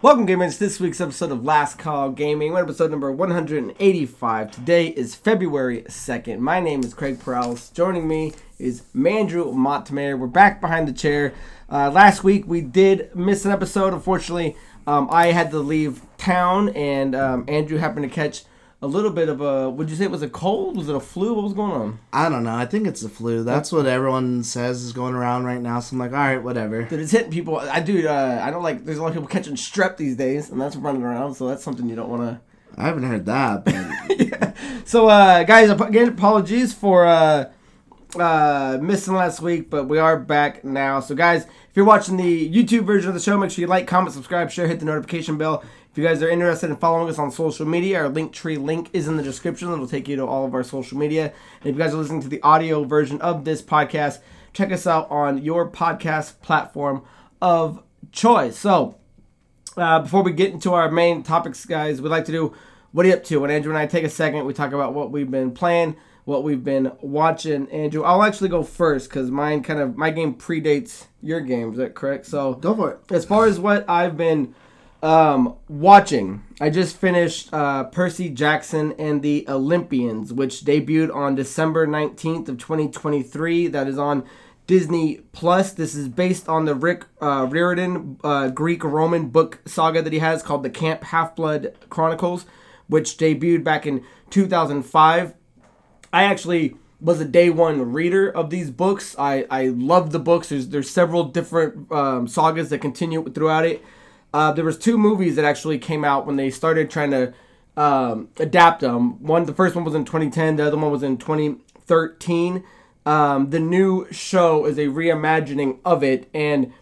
Welcome, gamers, to this week's episode of Last Call Gaming. We're episode number 185. Today is February 2nd. My name is Craig Perales. Joining me is Mandrew Montemayor. We're back behind the chair. Uh, last week we did miss an episode. Unfortunately, um, I had to leave town, and um, Andrew happened to catch a little bit of a. Would you say it was a cold? Was it a flu? What was going on? I don't know. I think it's the flu. That's what everyone says is going around right now. So I'm like, all right, whatever. Dude, it's hitting people. I do. Uh, I don't like. There's a lot of people catching strep these days, and that's running around. So that's something you don't want to. I haven't heard that, but yeah. So, uh, guys, again, apologies for uh, uh, missing last week, but we are back now. So, guys, if you're watching the YouTube version of the show, make sure you like, comment, subscribe, share, hit the notification bell. If you guys are interested in following us on social media, our Linktree link is in the description. It'll take you to all of our social media. And if you guys are listening to the audio version of this podcast, check us out on your podcast platform of choice. So, uh, before we get into our main topics, guys, we'd like to do what are you up to? When Andrew and I take a second, we talk about what we've been playing, what we've been watching. Andrew, I'll actually go first because mine kind of my game predates your game. Is that correct? So go for it. As far as what I've been um, watching, I just finished uh, Percy Jackson and the Olympians, which debuted on December 19th of 2023. That is on Disney Plus. This is based on the Rick uh, Riordan uh, Greek-Roman book saga that he has called the Camp Half-Blood Chronicles, which debuted back in 2005. I actually was a day one reader of these books. I, I love the books. There's there's several different um, sagas that continue throughout it. Uh, there was two movies that actually came out when they started trying to um, adapt them. One, the first one was in 2010. The other one was in 2013. Um, the new show is a reimagining of it, and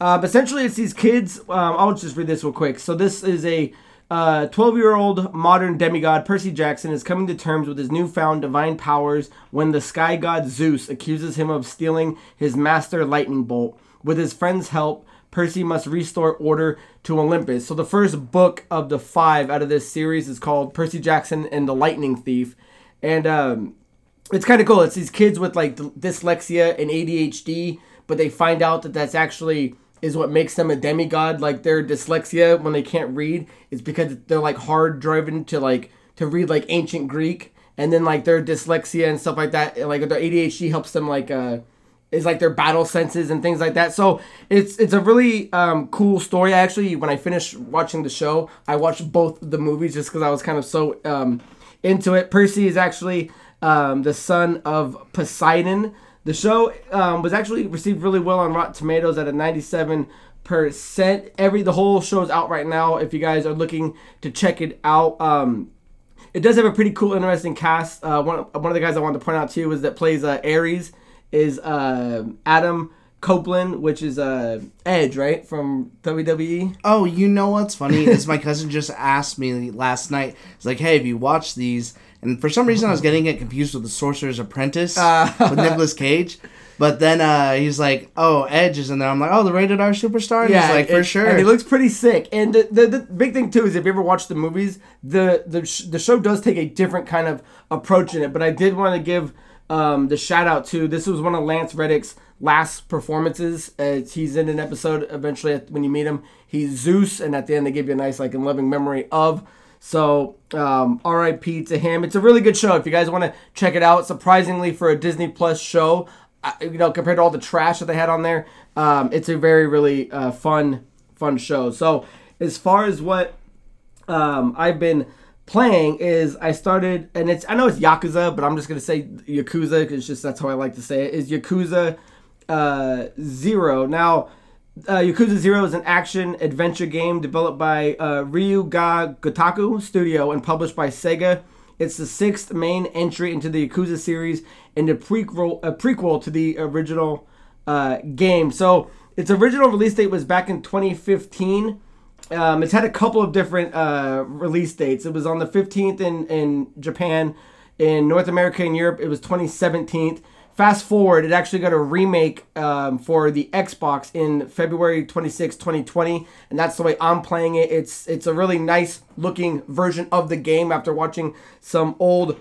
um, essentially it's these kids. Um, I'll just read this real quick. So this is a 12 uh, year old modern demigod Percy Jackson is coming to terms with his newfound divine powers when the sky god Zeus accuses him of stealing his master lightning bolt. With his friend's help, Percy must restore order to Olympus. So the first book of the five out of this series is called Percy Jackson and the Lightning Thief, and um, it's kind of cool. It's these kids with like dyslexia and ADHD, but they find out that that's actually is what makes them a demigod. Like their dyslexia when they can't read is because they're like hard driven to like to read like ancient Greek, and then like their dyslexia and stuff like that, like their ADHD helps them like uh is like their battle senses and things like that. So it's it's a really um, cool story. Actually, when I finished watching the show, I watched both the movies just because I was kind of so um, into it. Percy is actually um, the son of Poseidon. The show um, was actually received really well on Rotten Tomatoes at a 97 percent. Every the whole show is out right now. If you guys are looking to check it out. Um, it does have a pretty cool, interesting cast. Uh, one, one of the guys I wanted to point out to you is that plays uh, Ares is uh, Adam Copeland, which is uh, Edge, right from WWE. Oh, you know what's funny is my cousin just asked me last night. He's like, "Hey, have you watched these?" And for some reason, I was getting it confused with the Sorcerer's Apprentice uh. with Nicolas Cage. But then uh, he's like, "Oh, Edge is in there." I'm like, "Oh, the rated R superstar." And yeah, he's like, "For it, sure." And he looks pretty sick. And the, the, the big thing too is if you ever watch the movies, the the sh- the show does take a different kind of approach in it. But I did want to give um, the shout out to this was one of Lance Reddick's last performances. Uh, he's in an episode eventually when you meet him. He's Zeus, and at the end they give you a nice like in loving memory of. So um, R.I.P. to him. It's a really good show. If you guys want to check it out, surprisingly for a Disney Plus show, you know compared to all the trash that they had on there, um, it's a very really uh, fun fun show. So as far as what um, I've been playing is I started, and it's I know it's Yakuza, but I'm just gonna say Yakuza because just that's how I like to say it. Is Yakuza uh, Zero now? Uh, Yakuza Zero is an action adventure game developed by uh, Ryu Ga Gotoku Studio and published by Sega. It's the sixth main entry into the Yakuza series and a prequel, a prequel to the original uh, game. So its original release date was back in 2015 um, it's had a couple of different uh, release dates. It was on the 15th in, in Japan. In North America and Europe, it was 2017. Fast forward, it actually got a remake um, for the Xbox in February 26, 2020, and that's the way I'm playing it. It's it's a really nice looking version of the game after watching some old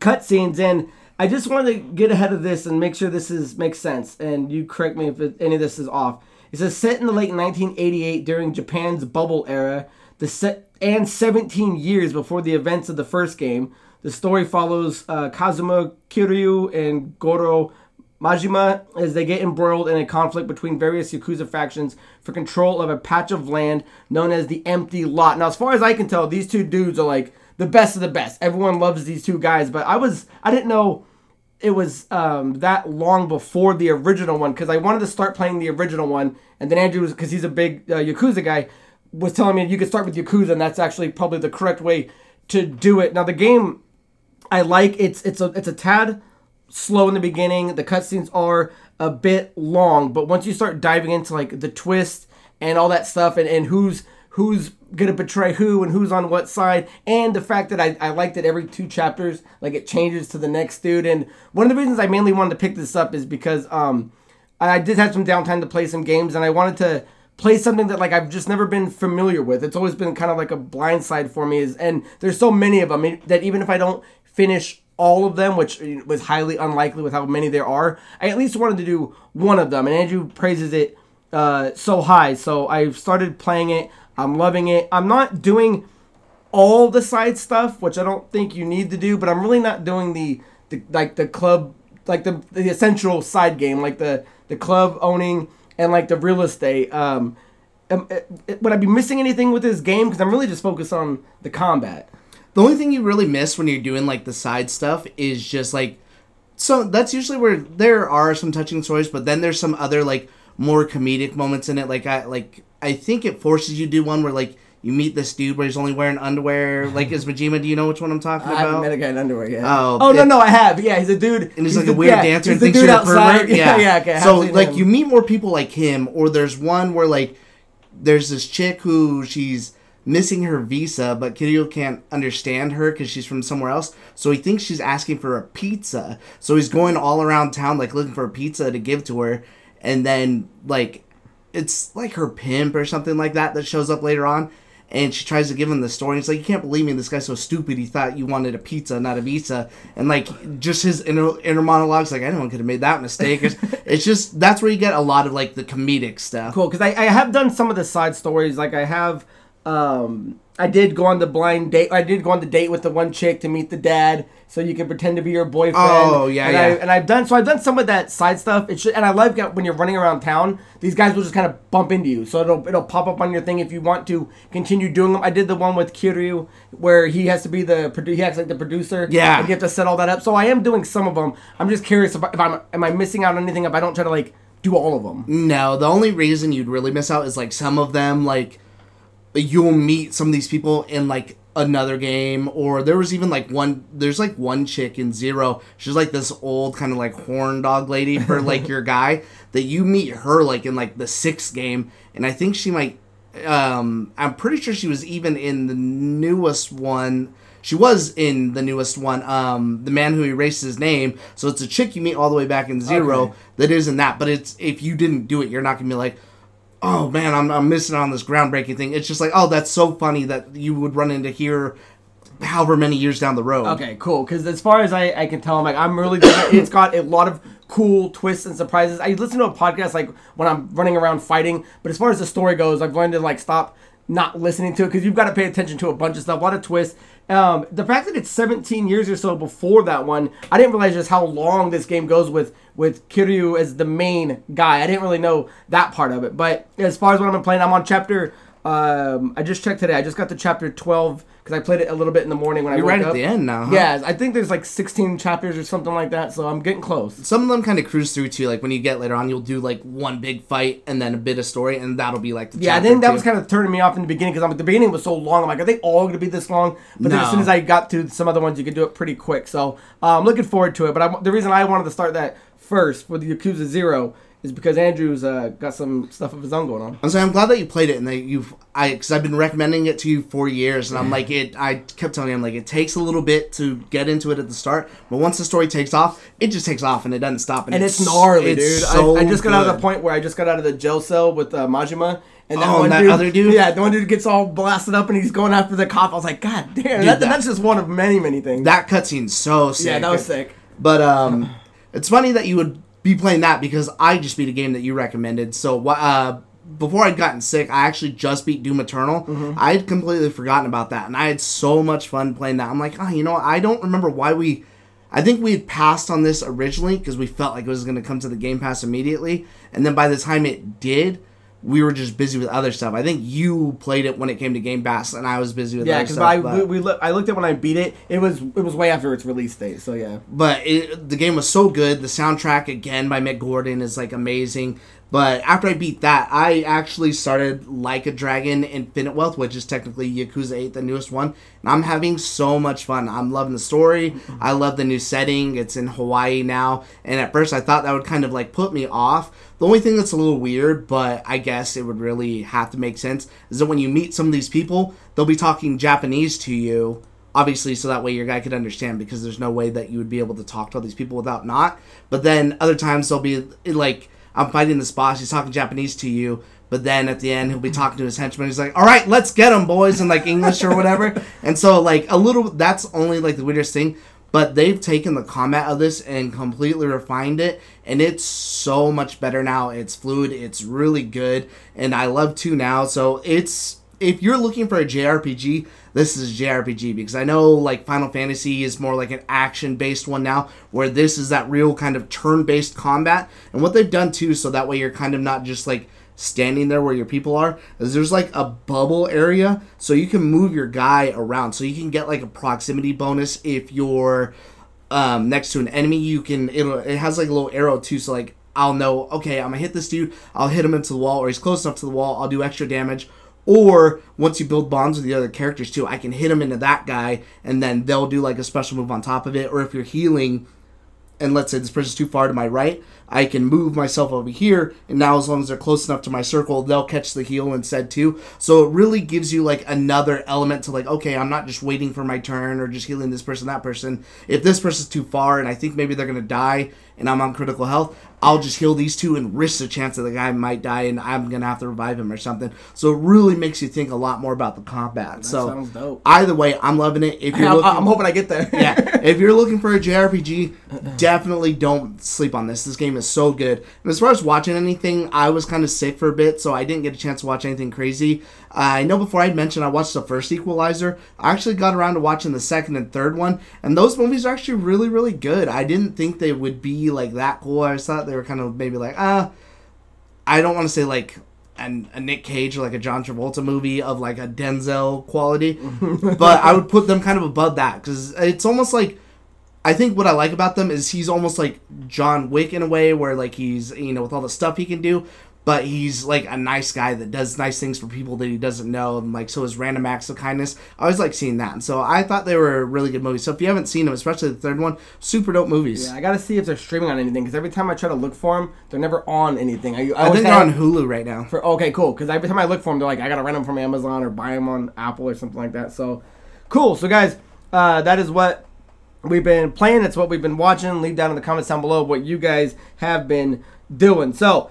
cutscenes. And I just wanted to get ahead of this and make sure this is makes sense. And you correct me if it, any of this is off It says set in the late 1988 during Japan's bubble era, the set and 17 years before the events of the first game. The story follows uh, Kazuma Kiryu and Goro Majima as they get embroiled in a conflict between various Yakuza factions for control of a patch of land known as the Empty Lot. Now, as far as I can tell, these two dudes are like the best of the best. Everyone loves these two guys, but I was I didn't know it was um, that long before the original one because I wanted to start playing the original one, and then Andrew was because he's a big uh, Yakuza guy was telling me you could start with Yakuza, and that's actually probably the correct way to do it. Now the game I like it's it's a it's a tad slow in the beginning. The cutscenes are a bit long, but once you start diving into like the twist and all that stuff, and, and who's who's gonna betray who and who's on what side, and the fact that I, I liked it every two chapters, like it changes to the next dude. And one of the reasons I mainly wanted to pick this up is because um I did have some downtime to play some games, and I wanted to play something that like I've just never been familiar with. It's always been kind of like a blind side for me. Is and there's so many of them that even if I don't finish all of them, which was highly unlikely with how many there are. I at least wanted to do one of them, and Andrew praises it uh, so high. So I've started playing it. I'm loving it. I'm not doing all the side stuff, which I don't think you need to do, but I'm really not doing the, the like the club, like the the essential side game, like the the club owning and like the real estate. Um, um would I be missing anything with this game? Because I'm really just focused on the combat. The only thing you really miss when you're doing like the side stuff is just like so that's usually where there are some touching stories, but then there's some other like more comedic moments in it. Like I like I think it forces you to do one where like you meet this dude where he's only wearing underwear. Like is Majima? Do you know which one I'm talking about? I haven't met a guy in underwear yet. Oh, oh no, no, I have. Yeah, he's a dude, and he's, he's like the, a weird yeah, dancer and thinks you're a pervert. Yeah, yeah, yeah okay. So like him. you meet more people like him, or there's one where like there's this chick who she's missing her visa, but Kiryu can't understand her because she's from somewhere else. So he thinks she's asking for a pizza. So he's going all around town like looking for a pizza to give to her, and then like it's like her pimp or something like that that shows up later on. And she tries to give him the story. And it's like, you can't believe me. This guy's so stupid. He thought you wanted a pizza, not a visa. And like, just his inner, inner monologues, like, anyone could have made that mistake. It's, it's just, that's where you get a lot of like the comedic stuff. Cool. Cause I, I have done some of the side stories. Like, I have um, I did go on the blind date. I did go on the date with the one chick to meet the dad, so you can pretend to be your boyfriend. Oh yeah, and yeah. I, and I've done so. I've done some of that side stuff. It should, and I love when you're running around town. These guys will just kind of bump into you, so it'll it'll pop up on your thing if you want to continue doing them. I did the one with Kiryu where he has to be the he acts like the producer. Yeah, and you have to set all that up. So I am doing some of them. I'm just curious if, if I'm am I missing out on anything if I don't try to like do all of them. No, the only reason you'd really miss out is like some of them like you'll meet some of these people in like another game or there was even like one there's like one chick in zero she's like this old kind of like horn dog lady for like your guy that you meet her like in like the sixth game and i think she might um i'm pretty sure she was even in the newest one she was in the newest one um the man who erased his name so it's a chick you meet all the way back in zero okay. that isn't that but it's if you didn't do it you're not gonna be like oh man, I'm, I'm missing on this groundbreaking thing. It's just like, oh, that's so funny that you would run into here however many years down the road. Okay, cool. Because as far as I, I can tell, I'm like, I'm really it's got a lot of cool twists and surprises. I listen to a podcast like when I'm running around fighting, but as far as the story goes, I've learned to like stop not listening to it because you've got to pay attention to a bunch of stuff, a lot of twists. Um, the fact that it's 17 years or so before that one, I didn't realize just how long this game goes with with Kiryu as the main guy. I didn't really know that part of it. But as far as what I'm playing, I'm on chapter. Um, I just checked today. I just got to chapter 12 because I played it a little bit in the morning when. You're I right up. at the end now. Huh? Yeah, I think there's like 16 chapters or something like that, so I'm getting close. Some of them kind of cruise through too. Like when you get later on, you'll do like one big fight and then a bit of story, and that'll be like the. Yeah, I think that was kind of turning me off in the beginning because I'm like the beginning was so long. I'm like, are they all going to be this long? But then as soon as I got to some other ones, you could do it pretty quick. So uh, I'm looking forward to it. But I, the reason I wanted to start that first for the Yakuza Zero is because Andrew's uh, got some stuff of his own going on. I'm saying I'm glad that you played it and that you've I because I've been recommending it to you for years and I'm like it. I kept telling him like it takes a little bit to get into it at the start, but once the story takes off, it just takes off and it doesn't stop. And, and it's, it's, gnarly, it's dude. So I, I, just got good. out of the point where I just got out of the jail cell with uh, Majima. And that, oh, one that dude, other dude? Yeah, the one dude gets all blasted up and he's going after the cop. I was like, God damn, dude, that, that, that's just one of many, many things. That cutscene's so sick. Yeah, that was sick. But um, it's funny that you would be playing that because I just beat a game that you recommended. So uh, before I'd gotten sick, I actually just beat Doom Eternal. Mm-hmm. I had completely forgotten about that, and I had so much fun playing that. I'm like, oh, you know, I don't remember why we. I think we had passed on this originally because we felt like it was going to come to the Game Pass immediately, and then by the time it did, we were just busy with other stuff. I think you played it when it came to Game Pass, and I was busy with yeah, because I we, we look, I looked at when I beat it. It was it was way after its release date, so yeah. But it, the game was so good. The soundtrack again by Mick Gordon is like amazing. But after I beat that, I actually started Like a Dragon Infinite Wealth, which is technically Yakuza 8, the newest one. And I'm having so much fun. I'm loving the story. Mm-hmm. I love the new setting. It's in Hawaii now. And at first I thought that would kind of like put me off. The only thing that's a little weird, but I guess it would really have to make sense, is that when you meet some of these people, they'll be talking Japanese to you obviously so that way your guy could understand because there's no way that you would be able to talk to all these people without not but then other times they'll be like I'm fighting this boss. He's talking Japanese to you, but then at the end he'll be talking to his henchmen. He's like, "All right, let's get him, boys," in like English or whatever. And so like a little, that's only like the weirdest thing. But they've taken the combat of this and completely refined it, and it's so much better now. It's fluid, it's really good, and I love two now. So it's if you're looking for a JRPG, this is JRPG because I know like Final Fantasy is more like an action based one now, where this is that real kind of turn based combat. And what they've done too, so that way you're kind of not just like standing there where your people are, is there's like a bubble area, so you can move your guy around, so you can get like a proximity bonus if you're um, next to an enemy. You can it it has like a little arrow too, so like I'll know okay, I'm gonna hit this dude. I'll hit him into the wall, or he's close enough to the wall. I'll do extra damage or once you build bonds with the other characters too, I can hit them into that guy, and then they'll do like a special move on top of it. Or if you're healing, and let's say this person's too far to my right, I can move myself over here, and now as long as they're close enough to my circle, they'll catch the heal instead too. So it really gives you like another element to like, okay, I'm not just waiting for my turn or just healing this person, that person. If this person's too far and I think maybe they're gonna die and I'm on critical health, I'll just heal these two and risk the chance that the guy might die and I'm gonna have to revive him or something. So it really makes you think a lot more about the combat. So either way, I'm loving it. If you're I'm, looking, I'm hoping I get there. yeah, if you're looking for a JRPG, definitely don't sleep on this. This game is so good. And as far as watching anything, I was kind of sick for a bit, so I didn't get a chance to watch anything crazy. Uh, I know before I mentioned I watched the first Equalizer. I actually got around to watching the second and third one, and those movies are actually really, really good. I didn't think they would be like that cool. I thought they were kind of maybe like ah. I don't want to say like an, a Nick Cage or like a John Travolta movie of like a Denzel quality, but I would put them kind of above that because it's almost like I think what I like about them is he's almost like John Wick in a way where like he's you know with all the stuff he can do, but he's like a nice guy that does nice things for people that he doesn't know and like so his random acts of kindness i always like seeing that and so i thought they were really good movies so if you haven't seen them especially the third one super dope movies. Yeah i gotta see if they're streaming on anything because every time i try to look for them they're never on anything. I, I, I think they're on hulu right now. For okay cool because every time i look for them they're like i gotta rent them from amazon or buy them on apple or something like that so cool. So guys uh, that is what we've been playing it's what we've been watching leave down in the comments down below what you guys have been doing so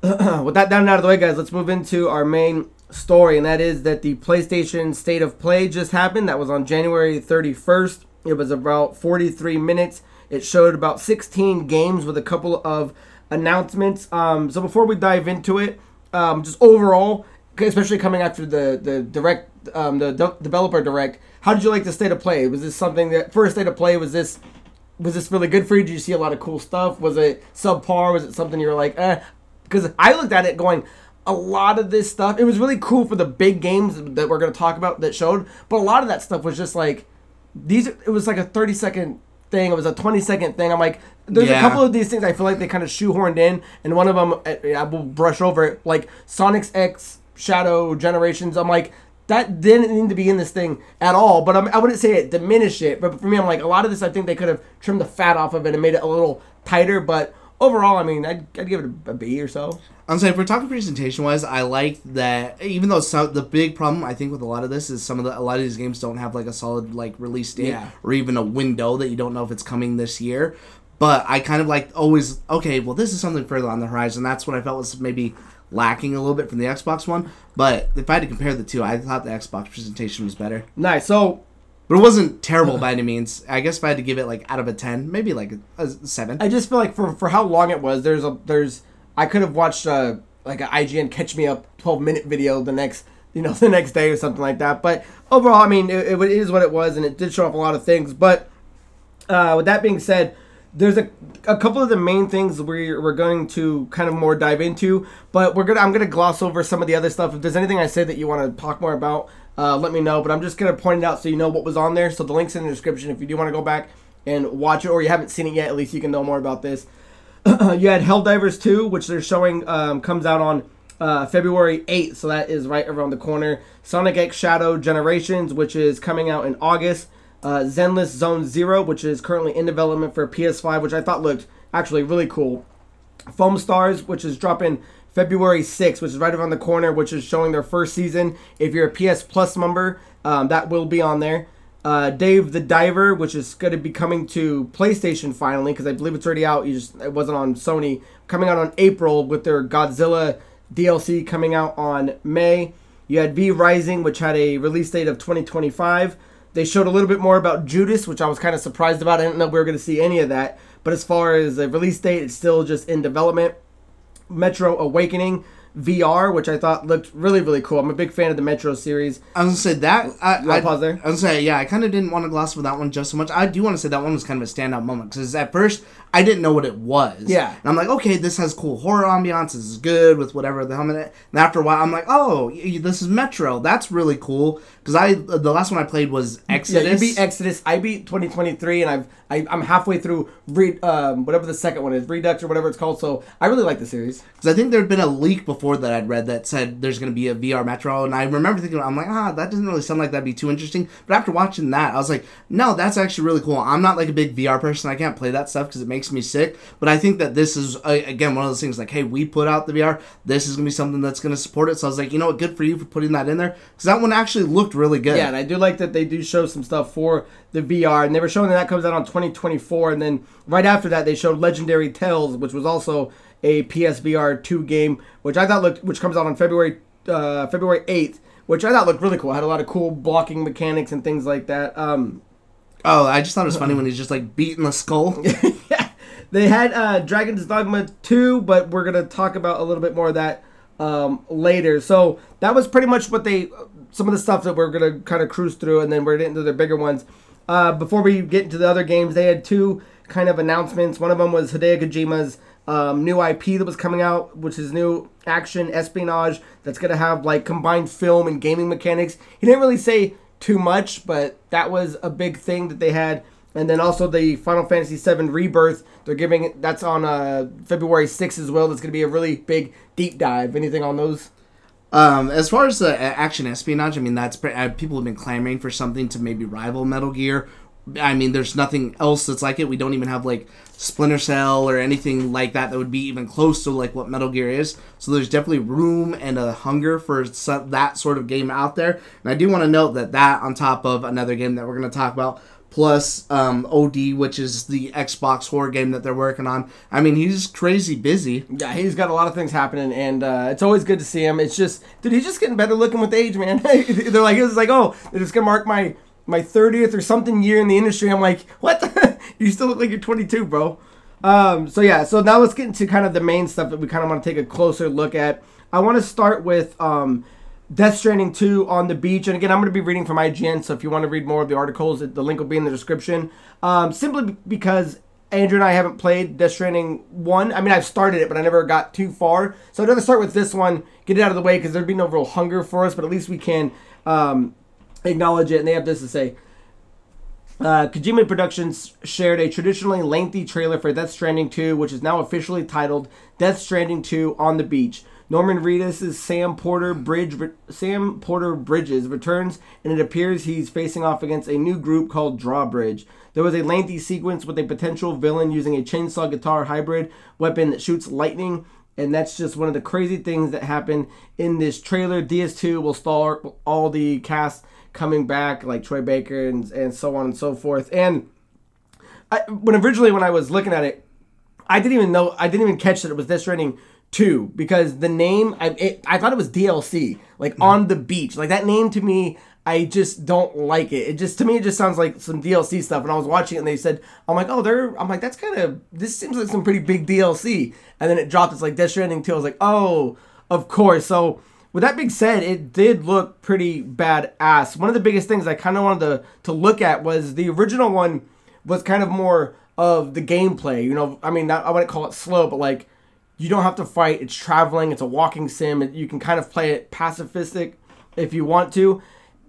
with that down and out of the way, guys, let's move into our main story, and that is that the PlayStation State of Play just happened. That was on January 31st. It was about 43 minutes. It showed about 16 games with a couple of announcements. Um, so before we dive into it, um, just overall, especially coming after the the direct, um, the de- developer direct, how did you like the state of play? Was this something that first state of play was this? Was this really good for you? Did you see a lot of cool stuff? Was it subpar? Was it something you were like, eh, because I looked at it going, a lot of this stuff, it was really cool for the big games that we're going to talk about that showed, but a lot of that stuff was just like, these, it was like a 30 second thing, it was a 20 second thing. I'm like, there's yeah. a couple of these things I feel like they kind of shoehorned in, and one of them, eh, I will brush over it, like Sonic's X Shadow Generations. I'm like, that didn't need to be in this thing at all. But I'm, I would not say it diminished it. But for me, I'm like, a lot of this, I think they could have trimmed the fat off of it and made it a little tighter. But overall, I mean, I'd, I'd give it a, a B or so. I'm saying, for we're talking presentation wise, I like that. Even though some, the big problem I think with a lot of this is some of the a lot of these games don't have like a solid like release date yeah. or even a window that you don't know if it's coming this year. But I kind of like always okay. Well, this is something further on the horizon. That's what I felt was maybe lacking a little bit from the Xbox one. But if I had to compare the two, I thought the Xbox presentation was better. Nice. So but it wasn't terrible by any means. I guess if I had to give it like out of a ten, maybe like a, a seven. I just feel like for for how long it was, there's a there's I could have watched uh like an IGN catch me up 12 minute video the next you know the next day or something like that. But overall, I mean, it, it is what it was, and it did show off a lot of things. But uh, with that being said, there's a, a couple of the main things we're, we're going to kind of more dive into, but we're gonna I'm gonna gloss over some of the other stuff. If there's anything I say that you want to talk more about, uh, let me know. But I'm just gonna point it out so you know what was on there. So the links in the description if you do want to go back and watch it, or you haven't seen it yet, at least you can know more about this. you had Helldivers 2, which they're showing um, comes out on uh, February 8th, so that is right around the corner. Sonic X Shadow Generations, which is coming out in August. Uh, Zenless Zone Zero, which is currently in development for PS5, which I thought looked actually really cool. Foamstars, which is dropping February 6th, which is right around the corner, which is showing their first season. If you're a PS Plus member, um, that will be on there. Uh, Dave the Diver, which is going to be coming to PlayStation finally, because I believe it's already out. You just it wasn't on Sony. Coming out on April with their Godzilla DLC coming out on May. You had V Rising, which had a release date of 2025. They showed a little bit more about Judas, which I was kind of surprised about. I didn't know we were going to see any of that. But as far as the release date, it's still just in development. Metro Awakening VR, which I thought looked really, really cool. I'm a big fan of the Metro series. I was gonna say that. I, You I pause there? I was gonna say yeah. I kind of didn't want to gloss over that one just so much. I do want to say that one was kind of a standout moment because at first I didn't know what it was. Yeah. And I'm like, okay, this has cool horror ambiance. This is good with whatever the helmet. And after a while, I'm like, oh, this is Metro. That's really cool. Because I the last one I played was Exodus. Yeah, you beat Exodus. I beat 2033, and I've I, I'm halfway through Re, um, whatever the second one is, Redux or whatever it's called. So I really like the series. Because I think there had been a leak before that I'd read that said there's going to be a VR Metro, and I remember thinking, I'm like, ah, that doesn't really sound like that'd be too interesting. But after watching that, I was like, no, that's actually really cool. I'm not like a big VR person. I can't play that stuff because it makes me sick. But I think that this is uh, again one of those things like, hey, we put out the VR. This is to be something that's to support it. So I was like, you know what, good for you for putting that in there because that one actually looked really good. Yeah, and I do like that they do show some stuff for the VR, and they were showing that that comes out on 2024, and then right after that they showed Legendary Tales, which was also a PSVR 2 game, which I thought looked, which comes out on February uh, February 8th, which I thought looked really cool. Had a lot of cool blocking mechanics and things like that. Um, Oh, I just thought it was funny when he's just like beating the skull. they had uh, Dragon's Dogma 2, but we're gonna talk about a little bit more of that um, later. So that was pretty much what they, some of the stuff that we're gonna kind of cruise through, and then we're getting to the bigger ones. Uh, before we get into the other games, they had two kind of announcements. One of them was Hideo Kojima's um, new IP that was coming out, which is new action espionage that's gonna have like combined film and gaming mechanics. He didn't really say too much, but that was a big thing that they had. And then also the Final Fantasy VII Rebirth. They're giving that's on uh, February 6th as well. That's going to be a really big deep dive. Anything on those? Um, as far as the uh, action espionage, I mean, that's uh, people have been clamoring for something to maybe rival Metal Gear. I mean, there's nothing else that's like it. We don't even have like Splinter Cell or anything like that that would be even close to like what Metal Gear is. So there's definitely room and a hunger for that sort of game out there. And I do want to note that that on top of another game that we're going to talk about, plus um, OD, which is the Xbox horror game that they're working on. I mean, he's crazy busy. Yeah, he's got a lot of things happening, and uh, it's always good to see him. It's just, dude, he's just getting better looking with age, man. they're like, it's like, oh, they're just gonna mark my my 30th or something year in the industry. I'm like, what? you still look like you're 22, bro. Um, so yeah, so now let's get into kind of the main stuff that we kind of want to take a closer look at. I want to start with um, Death Stranding 2 on the beach. And again, I'm going to be reading from IGN, so if you want to read more of the articles, the link will be in the description. Um, simply because Andrew and I haven't played Death Stranding 1. I mean, I've started it, but I never got too far. So I'd rather start with this one, get it out of the way, because there'd be no real hunger for us, but at least we can um, acknowledge it. And they have this to say. Uh, Kojima Productions shared a traditionally lengthy trailer for Death Stranding 2, which is now officially titled Death Stranding 2 on the Beach. Norman Reedus' Sam Porter Bridge Sam Porter Bridges returns, and it appears he's facing off against a new group called Drawbridge. There was a lengthy sequence with a potential villain using a chainsaw guitar hybrid weapon that shoots lightning, and that's just one of the crazy things that happened in this trailer. DS2 will star all the cast coming back, like Troy Baker and, and so on and so forth. And I, when originally when I was looking at it, I didn't even know I didn't even catch that it was this Stranding two because the name I it, I thought it was DLC like Mm-hmm. on the beach like that name to me I just don't like it. It just to me it just sounds like some DLC stuff. And I was watching it and they said I'm like oh they're I'm like that's kind of this seems like some pretty big DLC. And then it dropped. It's like Death Stranding two. I was like oh of course. So with that being said, it did look pretty badass. One of the biggest things I kind of wanted to to look at was the original one was kind of more of the gameplay. You know, I mean, not, I wouldn't call it slow, but like you don't have to fight. It's traveling. It's a walking sim. You can kind of play it pacifistic if you want to,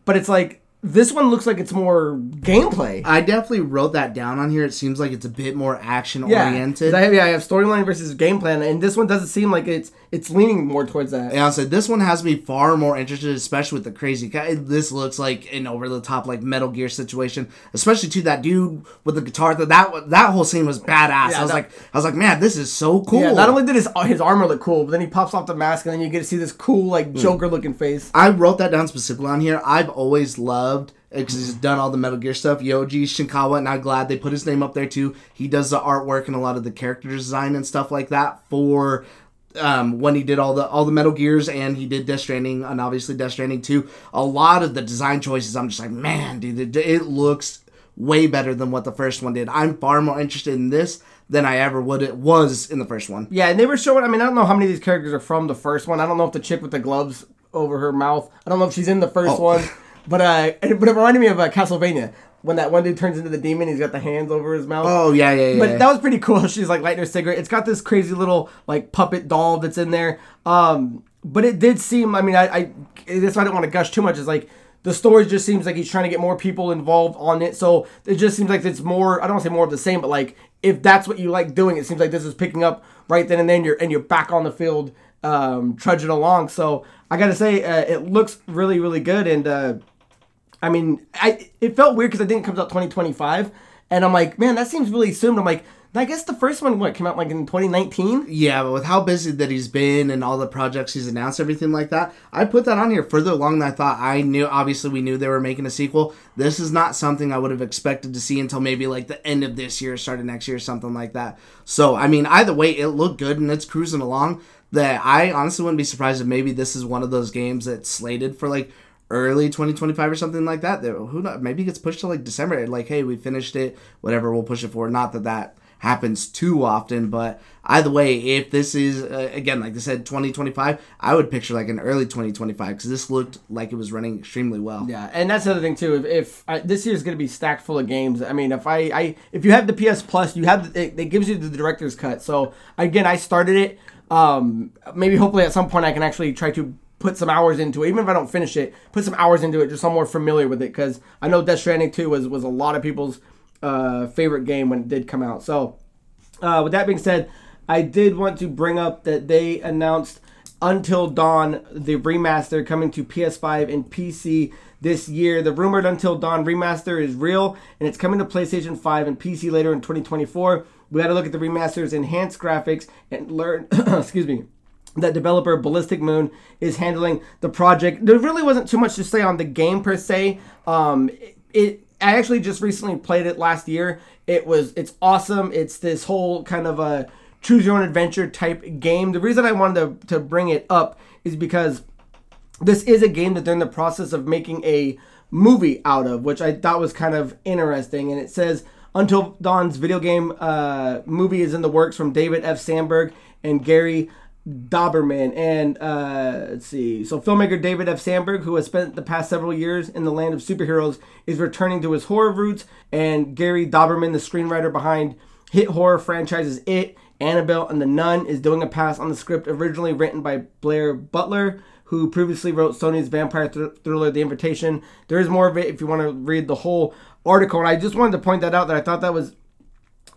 but it's like this one looks like it's more gameplay. I definitely wrote that down on here. It seems like it's a bit more action Yeah, oriented. I have, yeah, I have storyline versus game plan, and this one doesn't seem like it's it's leaning more towards that. And I said this one has me far more interested, especially with the crazy. guy. This looks like an over the top like Metal Gear situation, especially to that dude with the guitar. That that that whole scene was badass. Yeah, I was that- like, I was like, man, this is so cool. Yeah, not only did his his armor look cool, but then he pops off the mask, and then you get to see this cool Hmm. like Joker looking face. I wrote that down specifically on here. I've always loved because he's done all the Metal Gear stuff. Yoji Shinkawa, and I'm glad they put his name up there too. He does the artwork and a lot of the character design and stuff like that for um, when he did all the all the Metal Gears and he did Death Stranding and obviously Death Stranding 2. A lot of the design choices, I'm just like, man, dude, it, it looks way better than what the first one did. I'm far more interested in this than I ever would it was in the first one. Yeah, and they were showing. I mean, I don't know how many of these characters are from the first one. I don't know if the chick with the gloves over her mouth. I don't know if she's in the first Oh. one, but uh, it, but it reminded me of uh, Castlevania when that one dude turns into the demon. He's got the hands over his mouth. Oh yeah, yeah, yeah. But that was pretty cool. She's like lighting her cigarette. It's got this crazy little like puppet doll that's in there. Um, but it did seem. I mean, I, I that's why I don't want to gush too much. Is like the story just seems like he's trying to get more people involved on it. So it just seems like it's more. I don't want to say more of the same, but like if that's what you like doing, it seems like this is picking up right then and then. You're and you're back on the field, um, trudging along. So I gotta say, uh, it looks really really good and. Uh, I mean, I it felt weird because I think it comes out 2025, and I'm like, man, that seems really soon. I'm like, I guess the first one what came out like in 2019. Yeah, but with how busy that he's been and all the projects he's announced, everything like that, I put that on here further along than I thought. I knew, obviously, we knew they were making a sequel. This is not something I would have expected to see until maybe like the end of this year, start of next year, something like that. So, I mean, either way, it looked good and it's cruising along. That I honestly wouldn't be surprised if maybe this is one of those games that's slated for like early 2025 or something like that. That who knows, maybe it gets pushed to like December. Like, hey, we finished it, whatever, we'll push it forward. Not that that happens too often, but either way, if this is uh, again, like I said, 2025, I would picture like an early 2025 because this looked like it was running extremely well. Yeah, and that's the other thing too. If, if I, this year is going to be stacked full of games, I mean, if I, I if you have the PS Plus, you have the, it, it gives you the director's cut. So again, I started it. Um, maybe hopefully at some point I can actually try to put some hours into it, even if I don't finish it. Put some hours into it, just so I'm more familiar with it, because I know Death Stranding 2 was was a lot of people's uh, favorite game when it did come out. So uh, with that being said, I did want to bring up that they announced Until Dawn, the remaster coming to PS5 and PC this year. The rumored Until Dawn remaster is real, and it's coming to PlayStation 5 and PC later in 2024. We got to look at the remaster's enhanced graphics and learn, excuse me, that developer Ballistic Moon is handling the project. There really wasn't too much to say on the game per se. Um, it, it I actually just recently played it last year. It was it's awesome. It's this whole kind of a choose your own adventure type game. The reason I wanted to, to bring it up is because this is a game that they're in the process of making a movie out of, which I thought was kind of interesting. And it says Until Dawn's video game uh, movie is in the works from David F. Sandberg and Gary Dauberman. And uh, let's see. So, filmmaker David F. Sandberg, who has spent the past several years in the land of superheroes, is returning to his horror roots. And Gary Dauberman, the screenwriter behind hit horror franchises It, Annabelle, and The Nun, is doing a pass on the script originally written by Blair Butler, who previously wrote Sony's vampire thr- thriller The Invitation. There is more of it if you want to read the whole article. And I just wanted to point that out that I thought that was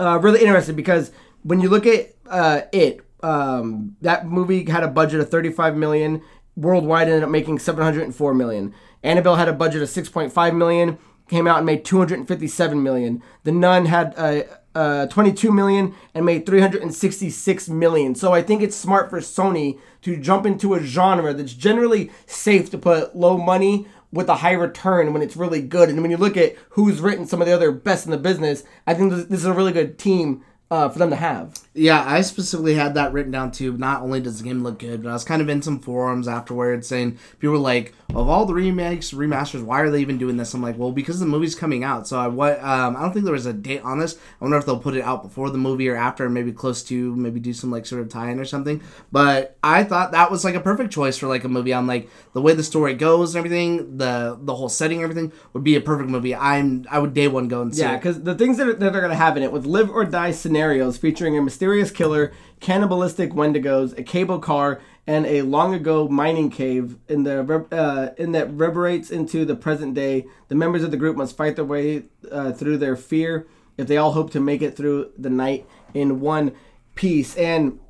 uh, really interesting because when you look at uh, it, um, that movie had a budget of 35 million worldwide, ended up making 704 million. Annabelle had a budget of 6.5 million, came out and made 257 million. The Nun had uh, uh, 22 million and made 366 million. So I think it's smart for Sony to jump into a genre that's generally safe to put low money with a high return when it's really good. And when you look at who's written some of the other best in the business, I think this, is a really good team uh, for them to have. Yeah, I specifically had that written down too. Not only does the game look good, but I was kind of in some forums afterwards saying people were like, "Of all the remakes, remasters, why are they even doing this?" I'm like, "Well, because the movie's coming out." So I what um, I don't think there was a date on this. I wonder if they'll put it out before the movie or after, maybe close to, maybe do some like sort of tie-in or something. But I thought that was like a perfect choice for like a movie. I'm like the way the story goes and everything, the the whole setting, everything would be a perfect movie. I'm I would day one go and see. Yeah, because the things that, are, that they're gonna have in it with live or die scenarios featuring a mysterious killer, cannibalistic wendigos, a cable car, and a long ago mining cave in the uh, in that reverberates into the present day. The members of the group must fight their way uh, through their fear if they all hope to make it through the night in one piece. And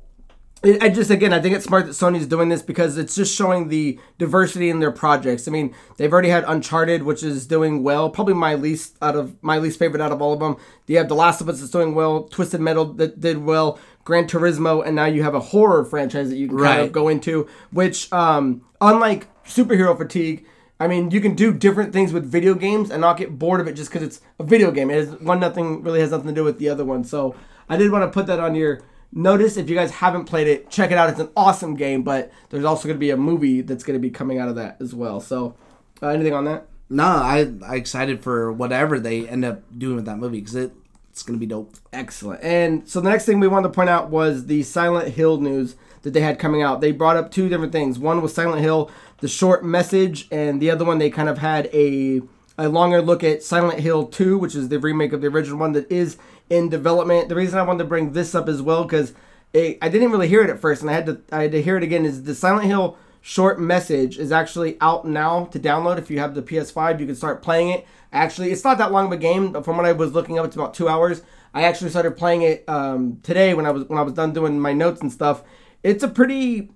I just again, I think it's smart that Sony's doing this because it's just showing the diversity in their projects. I mean, they've already had Uncharted, which is doing well, probably my least out of my least favorite out of all of them. You have The Last of Us that's doing well, Twisted Metal that did well, Gran Turismo, and now you have a horror franchise that you can kind of go into. Which, um, unlike superhero fatigue. I mean, you can do different things with video games and not get bored of it just because it's a video game. It is one nothing really has nothing to do with the other one. So I did want to put that on your notice. If you guys haven't played it, check it out. It's an awesome game, but there's also going to be a movie that's going to be coming out of that as well. So uh, anything on that? No, I I excited for whatever they end up doing with that movie because it, it's gonna be dope. Excellent. And so the next thing we wanted to point out was the Silent Hill news that they had coming out. They brought up two different things. One was Silent Hill, the short message, and the other one they kind of had a a longer look at Silent Hill 2, which is the remake of the original one that is in development. The reason I wanted to bring this up as well because I didn't really hear it at first, and I had to I had to hear it again. Is the Silent Hill short message is actually out now to download. If you have the PS5, you can start playing it. Actually, it's not that long of a game. but From what I was looking up, it's about two hours. I actually started playing it um, today when I was when I was done doing my notes and stuff. It's a pretty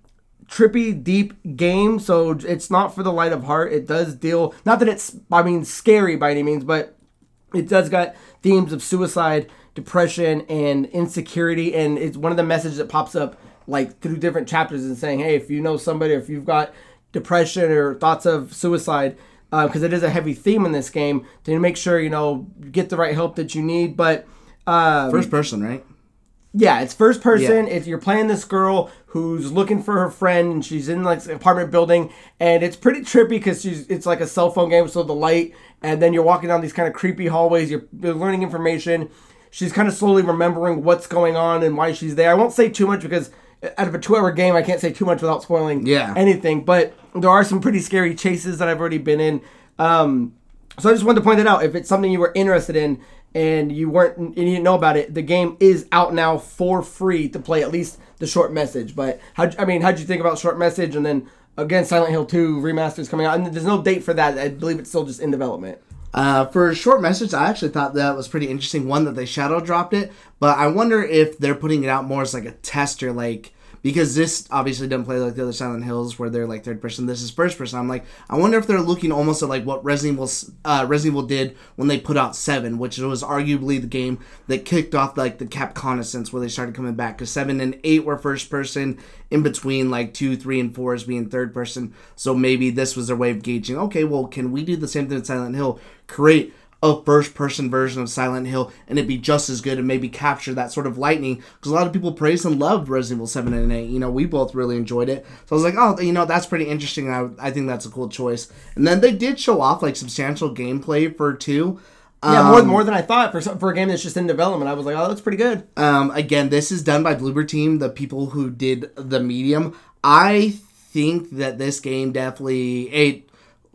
trippy, deep game, so it's not for the light of heart. It does deal not that it's I mean scary by any means, but it does got themes of suicide, depression, and insecurity, and it's one of the messages that pops up like through different chapters and saying, hey, if you know somebody, if you've got depression or thoughts of suicide, because it is a heavy theme in this game, to make sure you know get the right help that you need. But um, First person, right? yeah, it's first person. It's you're playing this girl who's looking for her friend, and she's in like an apartment building, and it's pretty trippy because she's it's like a cell phone game, so the light, and then you're walking down these kind of creepy hallways. You're, you're learning information. She's kind of slowly remembering what's going on and why she's there. I won't say too much because out of a two-hour game, I can't say too much without spoiling Yeah. anything. But there are some pretty scary chases that I've already been in. Um, so I just wanted to point that out. If it's something you were interested in and you weren't and you didn't know about it, the game is out now for free to play. At least the short message. But how I mean, how'd you think about short message? And then again, Silent Hill Two remaster is coming out, and there's no date for that. I believe it's still just in development. Uh, for a short message, I actually thought that was pretty interesting. One that they shadow dropped it, but I wonder if they're putting it out more as like a tester, like because this obviously doesn't play like the other Silent Hills where they're like third person. This is first person. I'm like, I wonder if they're looking almost at like what Resident Evil, uh, Resident Evil did when they put out Seven, which was arguably the game that kicked off like the Capconaissance where they started coming back. Because Seven and Eight were first person, in between like two, three, and four is being third person. So maybe this was their way of gauging. Okay, well, can we do the same thing with Silent Hill? Create a first person version of Silent Hill and it'd be just as good and maybe capture that sort of lightning because a lot of people praised and loved Resident Evil 7 and 8. You know, we both really enjoyed it. So I was like, oh, you know, that's pretty interesting. I, I think that's a cool choice. And then they did show off like substantial gameplay for 2. Yeah, more more than I thought for for a game that's just in development. I was like, oh, that's pretty good. Um, again, this is done by Bloober Team, the people who did the medium. I think that this game definitely it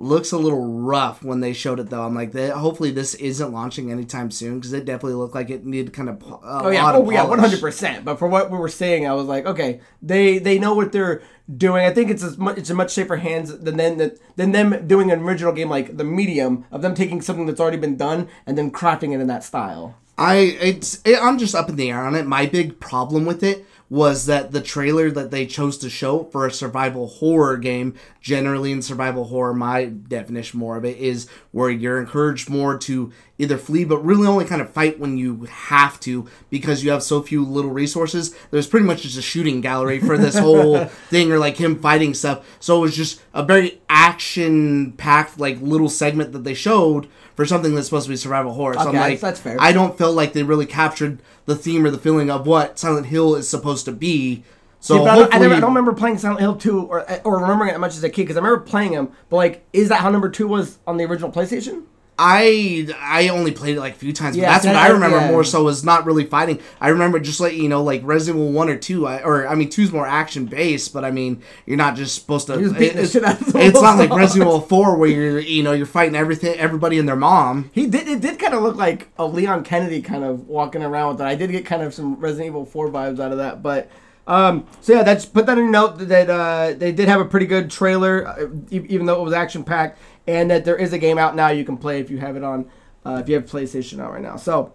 looks a little rough when they showed it though. I'm like, that hopefully this isn't launching anytime soon because it definitely looked like it needed kind of. Oh yeah, oh yeah, one hundred percent. But for what we were saying, I was like, okay, they they know what they're doing. I think it's as much, it's a much safer hands than then than them doing an original game like the medium of them taking something that's already been done and then crafting it in that style. I it's it, I'm just up in the air on it. My big problem with it was that the trailer that they chose to show for a survival horror game, generally in survival horror, my definition more of it is where you're encouraged more to either flee, but really only kind of fight when you have to because you have so few little resources. There's pretty much just a shooting gallery for this whole thing, or like him fighting stuff. So it was just a very action packed, like little segment that they showed for something that's supposed to be survival horror. So Okay, I'm like, that's fair. I don't feel like they really captured the theme or the feeling of what Silent Hill is supposed to be. So but I, don't, I, never, I don't remember playing Silent Hill 2 or or remembering it as much as a kid because I remember playing them. But like, is that how number two was on the original PlayStation? I I only played it like a few times, but Yeah, that's what I remember yeah. more so was not really fighting. I remember just like you know like Resident Evil one or two, I, or I mean two's more action based, but I mean you're not just supposed to. Just the it's shit out of the it's not like. Resident Evil four where you're you know you're fighting everything everybody and their mom. He did. It did kind of look like a Leon Kennedy kind of walking around with that. I did get kind of some Resident Evil 4 vibes out of that. But um, so yeah, that's put that in a note that uh, they did have a pretty good trailer, uh, even though it was action packed, and that there is a game out now you can play if you have it on, uh, if you have PlayStation out right now. So.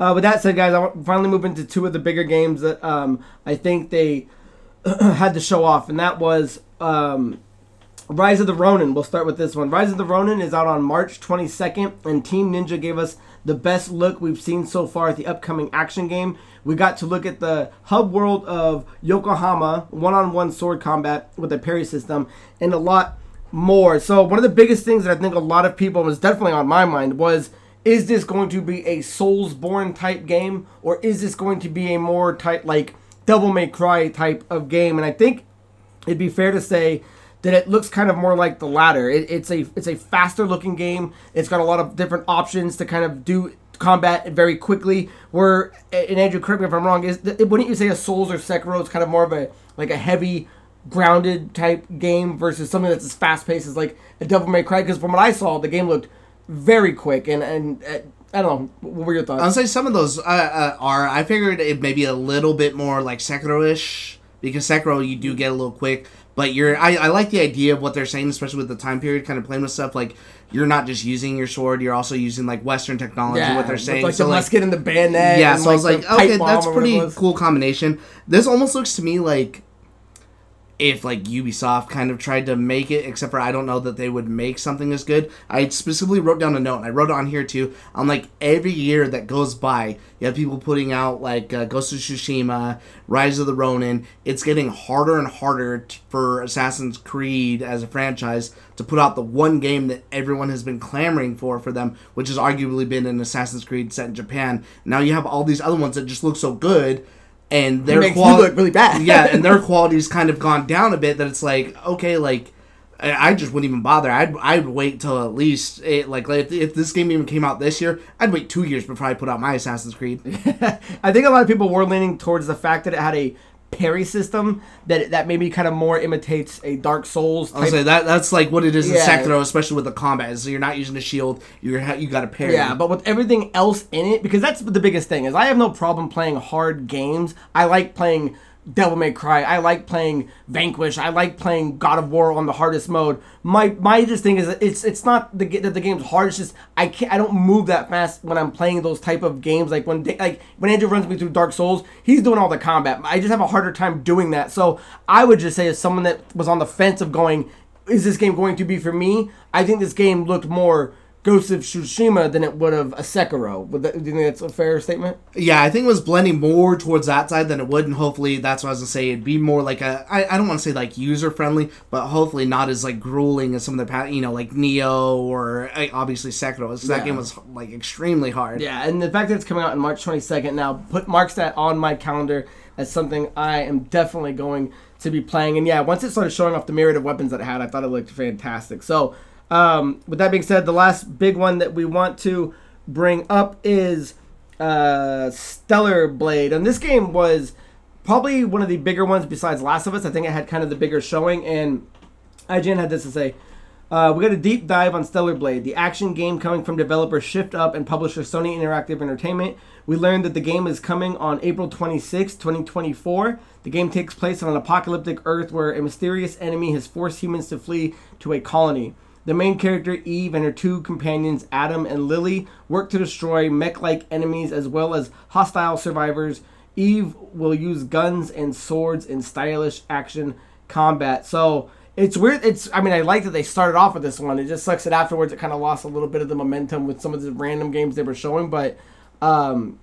Uh, with that said, guys, I finally move into two of the bigger games that um, I think they had to show off, and that was um, Rise of the Ronin. We'll start with this one. Rise of the Ronin is out on March 22nd, and Team Ninja gave us the best look we've seen so far at the upcoming action game. We got to look at the hub world of Yokohama, one on one sword combat with a parry system, and a lot more. So, one of the biggest things that I think a lot of people was definitely on my mind was is this going to be a Soulsborne type game, or is this going to be a more type like Devil May Cry type of game? And I think it'd be fair to say that it looks kind of more like the latter. It, it's a it's a faster looking game. It's got a lot of different options to kind of do combat very quickly. Where and Andrew, correct me if I'm wrong. Is wouldn't you say a Souls or Sekiro is kind of more of a like a heavy grounded type game versus something that's as fast paced as like a Devil May Cry? Because from what I saw, the game looked very quick and and. Uh, I don't know. What were your thoughts? I'll say some of those uh, uh, are. I figured it may be a little bit more like Sekiro-ish because Sekiro you do get a little quick, but you're. I, I like the idea of what they're saying, especially with the time period, kind of playing with stuff like you're not just using your sword, you're also using like Western technology. what they're saying, like so the like musket and the bayonet. yeah, and, so I was like, okay, that's or whatever it pretty cool combination. This almost looks to me like if like Ubisoft kind of tried to make it, except for I don't know that they would make something as good. I specifically wrote down a note, and I wrote it on here too. I'm like, every year that goes by, you have people putting out like uh, Ghost of Tsushima, Rise of the Ronin. It's getting harder and harder t- for Assassin's Creed as a franchise to put out the one game that everyone has been clamoring for for them, which has arguably been an Assassin's Creed set in Japan. Now you have all these other ones that just look so good. And their quality look really bad. yeah, and their quality's kind of gone down a bit. That it's like okay, like I just wouldn't even bother. I'd I'd wait till at least it, like if, if this game even came out this year, I'd wait two years before I put out my Assassin's Creed. I think a lot of people were leaning towards the fact that it had a parry system that that maybe kind of more imitates a Dark Souls I'll say that that's like what it is in Sekiro, especially with the combat. So you're not using a shield. You're you got a parry. Yeah, but with everything else in it, because that's the biggest thing is I have no problem playing hard games. I like playing Devil May Cry. I like playing Vanquish. I like playing God of War on the hardest mode. My my just thing is it's it's not the, that the game's hard. It's just I can't I don't move that fast when I'm playing those type of games. Like when like when Andrew runs me through Dark Souls, he's doing all the combat. I just have a harder time doing that. So I would just say as someone that was on the fence of going, is this game going to be for me? I think this game looked more. Ghost of Tsushima than it would have a Sekiro. Would that, do you think that's a fair statement? Yeah, I think it was blending more towards that side than it would, and hopefully that's what I was gonna say. It'd be more like a I, I don't want to say like user friendly, but hopefully not as like grueling as some of the you know like Nioh or uh, obviously Sekiro. 'cause That Yeah. game was like extremely hard. Yeah, and the fact that it's coming out on March 22nd now put marks that on my calendar as something I am definitely going to be playing. And yeah, once it started showing off the myriad of weapons that it had, I thought it looked fantastic. So, um, with that being said, the last big one that we want to bring up is uh, Stellar Blade, and this game was probably one of the bigger ones besides Last of Us. I think it had kind of the bigger showing, and IGN had this to say. Uh, we got a deep dive on Stellar Blade, the action game coming from developer Shift Up and publisher Sony Interactive Entertainment. We learned that the game is coming on April 26, 2024. The game takes place on an apocalyptic Earth where a mysterious enemy has forced humans to flee to a colony. The main character, Eve, and her two companions, Adam and Lily, work to destroy mech like enemies as well as hostile survivors. Eve will use guns and swords in stylish action combat. So it's weird. It's I mean I like that they started off with this one. It just sucks that afterwards it kind of lost a little bit of the momentum with some of the random games they were showing. But um,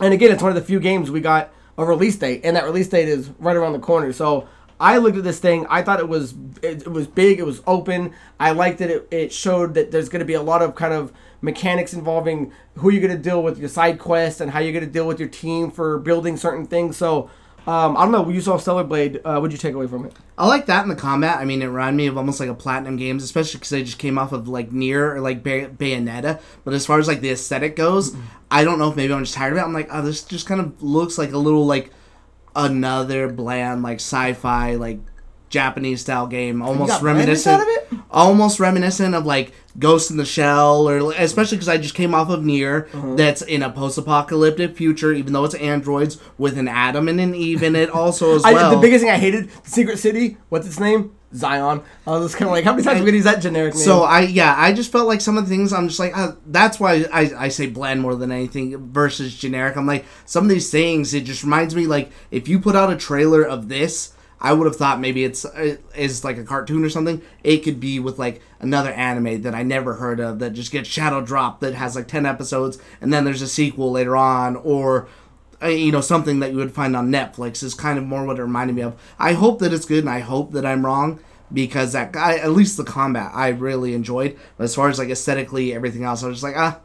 and again, it's one of the few games we got a release date, and that release date is right around the corner. So I looked at this thing. I thought it was it, it was big. It was open. I liked that it, it showed that there's going to be a lot of kind of mechanics involving who you're going to deal with your side quests and how you're going to deal with your team for building certain things. So um, I don't know. You saw Stellar Blade. Uh, what'd you take away from it? I like that in the combat. I mean, it reminded me of almost like a Platinum Games, especially because they just came off of like Nier or like Bay- Bayonetta. But as far as like the aesthetic goes, mm-hmm. I don't know if maybe I'm just tired of it. I'm like, oh, this just kind of looks like a little like another bland like sci-fi like Japanese style game, almost reminiscent, almost reminiscent of like Ghost in the Shell, or especially because I just came off of Nier, uh-huh. that's in a post-apocalyptic future, even though it's androids with an Adam and an Eve in it, also as well. I, the biggest thing I hated, Secret City. What's its name? Zion. I was just kind of like, how many times are we gonna use that generic name? So I, yeah, I just felt like some of the things I'm just like, uh, that's why I, I say bland more than anything versus generic. I'm like, some of these things, it just reminds me like if you put out a trailer of this I would have thought maybe it's it is like a cartoon or something. It could be with like another anime that I never heard of that just gets shadow dropped that has like ten episodes and then there's a sequel later on or uh, you know something that you would find on Netflix is kind of more what it reminded me of. I hope that it's good and I hope that I'm wrong because that guy at least the combat I really enjoyed. But as far as like aesthetically everything else, I was just like ah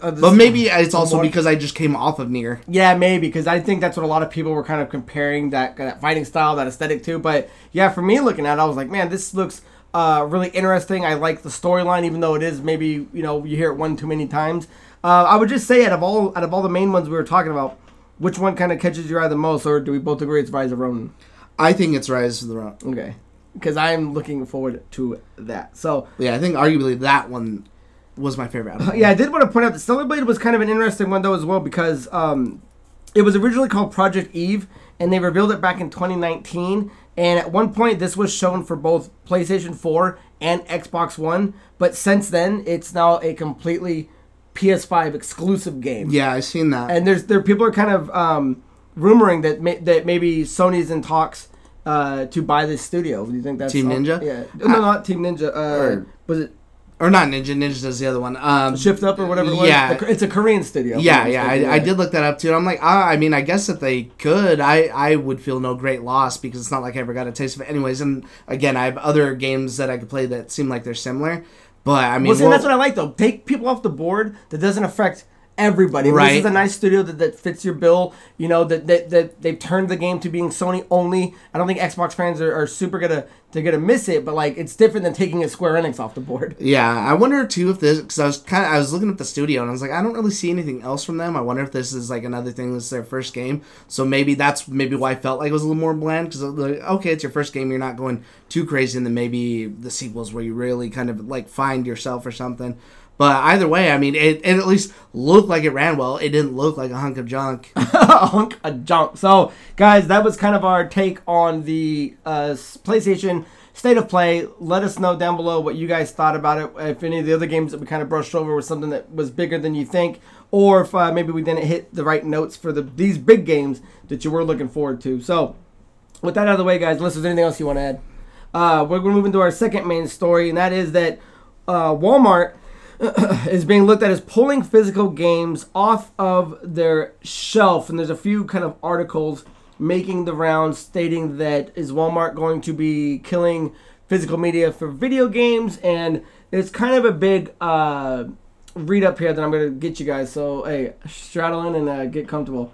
uh, but maybe it's also more, because I just came off of Nier. Yeah, maybe because I think that's what a lot of people were kind of comparing that that fighting style, that aesthetic to. But yeah, for me looking at, it, I was like, man, this looks uh, really interesting. I like the storyline, even though it is maybe you know you hear it one too many times. Uh, I would just say out of all out of all the main ones we were talking about, which one kind of catches your eye the most, or do we both agree it's Rise of Ronin? I think it's Rise of the Ronin. Okay, because I'm looking forward to that. So yeah, I think arguably that one was my favorite. yeah, I did want to point out that Stellar Blade was kind of an interesting one though as well because um, it was originally called Project Eve, and they revealed it back in 2019. And at one point, this was shown for both PlayStation 4 and Xbox One, but since then, it's now a completely PS5 exclusive game. Yeah, I've seen that. And there's there people are kind of um, rumoring that may, that maybe Sony's in talks uh, to buy this studio. Do you think that's Team Ninja? Yeah, no, not Team Ninja. Uh, was it or not Ninja. Ninja does the other one. Um, Shift Up or whatever. It was. Yeah, it's a Korean studio. Yeah, yeah. I, I, did look that up too. I'm like, ah, I mean, I guess if they could, I I would feel no great loss because it's not like I ever got a taste of it, anyways. And again, I have other games that I could play that seem like they're similar. But I mean, well, see, that's what I like though. Take people off the board that doesn't affect everybody. Right. This is a nice studio that, that fits your bill. You know that, that that they've turned the game to being Sony only. I don't think Xbox fans are, are super gonna to gonna miss it, but like it's different than taking a Square Enix off the board. Yeah, I wonder too if this because I was kind of I was looking at the studio and I was like I don't really see anything else from them. I wonder if this is like another thing. This is their first game, so maybe that's maybe why I felt like it was a little more bland because like okay, it's your first game, you're not going too crazy, and then maybe the sequels where you really kind of like find yourself or something. But either way, I mean, it, it at least looked like it ran well. It didn't look like a hunk of junk. a hunk of junk. So, guys, that was kind of our take on the uh, PlayStation State of Play. Let us know down below what you guys thought about it. If any of the other games that we kind of brushed over was something that was bigger than you think, or if uh, maybe we didn't hit the right notes for the these big games that you were looking forward to. So, with that out of the way, guys, unless there's anything else you want to add, uh, we're going to move into our second main story, and that is that uh, Walmart is being looked at as pulling physical games off of their shelf. And there's a few kind of articles making the rounds stating that is Walmart going to be killing physical media for video games. And it's kind of a big uh, read up here that I'm going to get you guys. So, hey, straddle in and uh, get comfortable.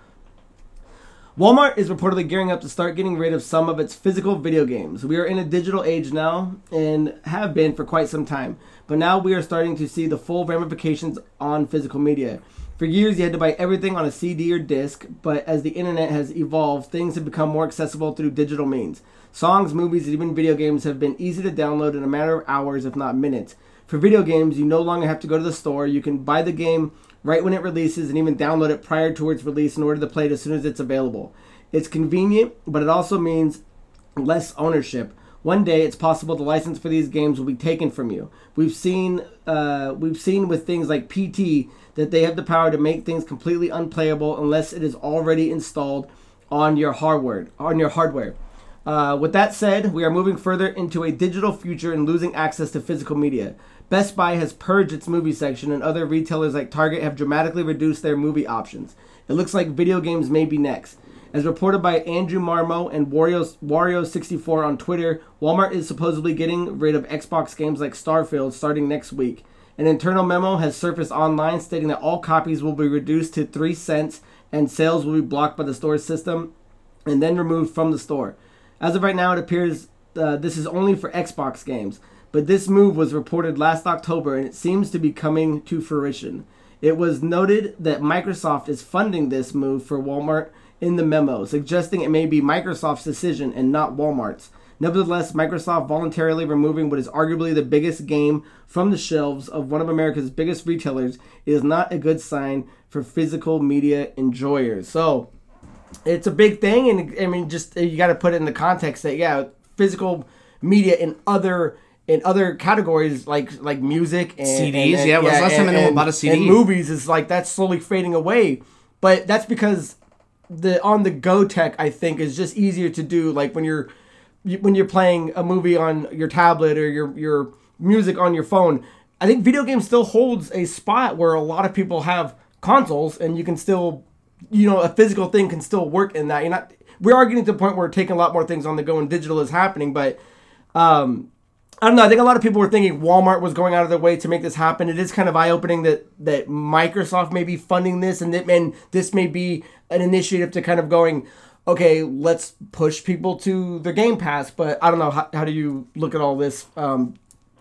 Walmart is reportedly gearing up to start getting rid of some of its physical video games. We are in a digital age now and have been for quite some time. But now we are starting to see the full ramifications on physical media. For years, you had to buy everything on a CD or disc, but as the internet has evolved, things have become more accessible through digital means. Songs, movies, and even video games have been easy to download in a matter of hours, if not minutes. For video games, you no longer have to go to the store. You can buy the game right when it releases and even download it prior to its release in order to play it as soon as it's available. It's convenient, but it also means less ownership. One day, it's possible the license for these games will be taken from you. We've seen, uh, we've seen with things like PT that they have the power to make things completely unplayable unless it is already installed on your hardware. On your hardware, Uh, with that said, we are moving further into a digital future and losing access to physical media. Best Buy has purged its movie section, and other retailers like Target have dramatically reduced their movie options. It looks like video games may be next. As reported by Andrew Marmo and Wario, Wario64 on Twitter, Walmart is supposedly getting rid of Xbox games like Starfield starting next week. An internal memo has surfaced online stating that all copies will be reduced to 3 cents and sales will be blocked by the store system and then removed from the store. As of right now, it appears uh, this is only for Xbox games, but this move was reported last October and it seems to be coming to fruition. It was noted that Microsoft is funding this move for Walmart in the memo, suggesting it may be Microsoft's decision and not Walmart's. Nevertheless, Microsoft voluntarily removing what is arguably the biggest game from the shelves of one of America's biggest retailers is not a good sign for physical media enjoyers. So, it's a big thing, and I mean, just you got to put it in the context that yeah, physical media and other in other categories like like music and CDs. and- and- yeah, when's the last time and- anyone and- bought a CD? And movies is like that's slowly fading away, but that's because the on the go tech I think is just easier to do. Like when you're when you're playing a movie on your tablet or your your music on your phone. I think video games still holds a spot where a lot of people have consoles and you can still you know a physical thing can still work in that. You're not we are getting to the point where we're taking a lot more things on the go and digital is happening, but um I don't know. I think a lot of people were thinking Walmart was going out of their way to make this happen. It is kind of eye opening that that Microsoft may be funding this, and that and this may be an initiative to kind of going, okay, let's push people to the Game Pass. But I don't know. How, how do you look at all this um,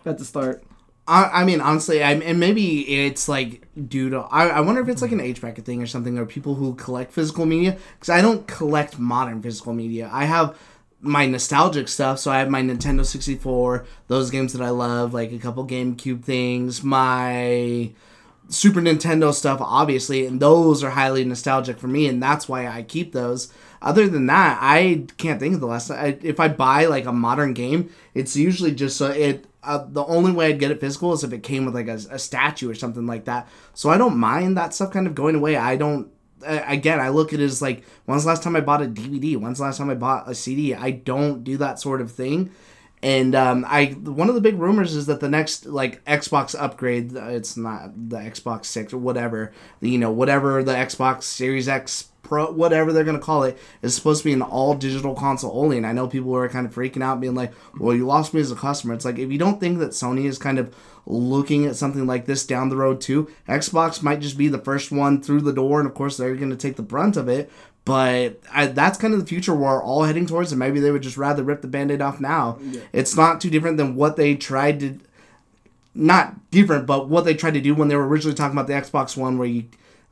at the start? I, I mean, honestly, I and maybe it's like due to I, I wonder if it's like an age bracket thing or something, or people who collect physical media. Because I don't collect modern physical media. I have my nostalgic stuff, so I have my Nintendo sixty four, those games that I love, like a couple GameCube things, my Super Nintendo stuff, obviously, and those are highly nostalgic for me, and that's why I keep those. Other than that, I can't think of the last. I, if I buy like a modern game, it's usually just so it. Uh, the only way I'd get it physical is if it came with like a, a statue or something like that. So I don't mind that stuff kind of going away. I don't. Again, I look at it as like, when's the last time I bought a DVD? When's the last time I bought a CD? I don't do that sort of thing. And um, I one of the big rumors is that the next like Xbox upgrade, uh, it's not the Xbox Six or whatever, you know, whatever the Xbox Series X Pro, whatever they're gonna call it, is supposed to be an all digital console only. And I know people are kind of freaking out, being like, "Well, you lost me as a customer." It's like if you don't think that Sony is kind of looking at something like this down the road too, Xbox might just be the first one through the door, and of course they're gonna take the brunt of it. But I, that's kind of the future we're all heading towards, and maybe they would just rather rip the band-aid off now. It's not too different than what they tried to not different, but what they tried to do when they were originally talking about the Xbox One, where you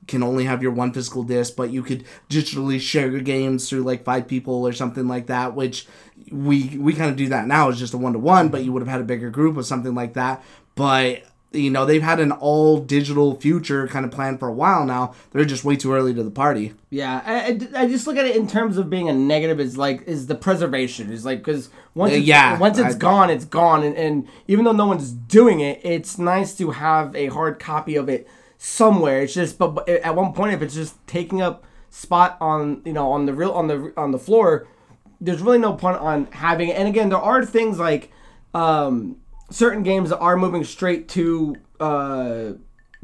can only have your one physical disc, but you could digitally share your games through like five people or something like that. Which we we kind of do that now. It's just a one to one, but you would have had a bigger group or something like that. But you know they've had an all digital future kind of plan for a while now. They're just way too early to the party. Yeah, I, I, I just look at it in terms of being a negative is like is the preservation is like because once Uh, it's, yeah, once it's I- gone it's gone and, and even though no one's doing it it's nice to have a hard copy of it somewhere it's just but, but at one point if it's just taking up spot on you know on the real on the on the floor there's really no point on having it and again there are things like um certain games that are moving straight to uh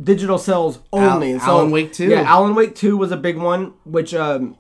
digital sales only Al- so Alan Wake 2. yeah Alan Wake 2 was a big one, which um,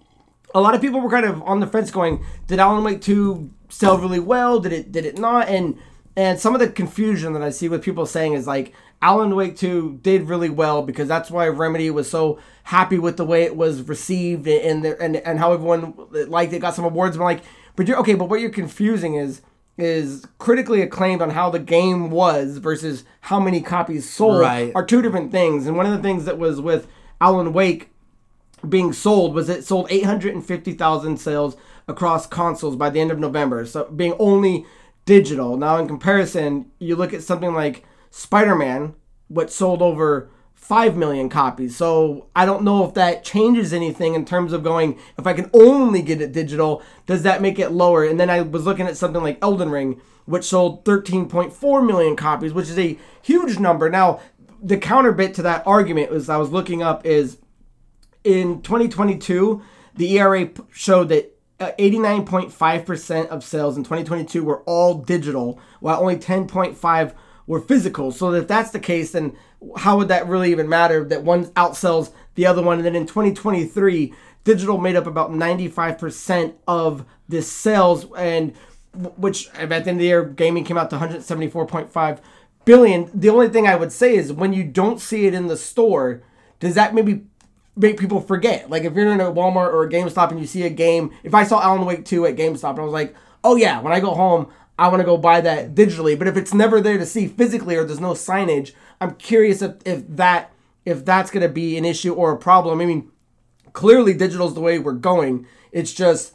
a lot of people were kind of on the fence going, did Alan Wake 2 sell really well? Did it did it not? And and some of the confusion that I see with people saying is like Alan Wake 2 did really well because that's why Remedy was so happy with the way it was received and the, and and how everyone liked it, got some awards. I'm like, but you're okay, but what you're confusing is is critically acclaimed on how the game was versus how many copies sold Right. are two different things. And one of the things that was with Alan Wake being sold was it sold 850,000 sales across consoles by the end of November. So being only digital. Now in comparison, you look at something like Spider-Man, which sold over 5 million copies. So I don't know if that changes anything in terms of going if I can only get it digital, does that make it lower? And then I was looking at something like Elden Ring, which sold 13.4 million copies, which is a huge number. Now, the counter bit to that argument was I was looking up is in 2022, the ERA showed that uh, 89.5% of sales in 2022 were all digital, while only 10.5 were physical. So if that's the case, then how would that really even matter that one outsells the other one? And then in 2023, digital made up about 95% of the sales, and which at the end of the year, gaming came out to 174.5 billion. The only thing I would say is when you don't see it in the store, does that maybe make people forget? Like if you're in a Walmart or a GameStop and you see a game, if I saw Alan Wake 2 at GameStop and I was like, oh yeah, when I go home, I want to go buy that digitally. But if it's never there to see physically or there's no signage, I'm curious if, if that if that's going to be an issue or a problem. I mean, clearly digital's the way we're going. It's just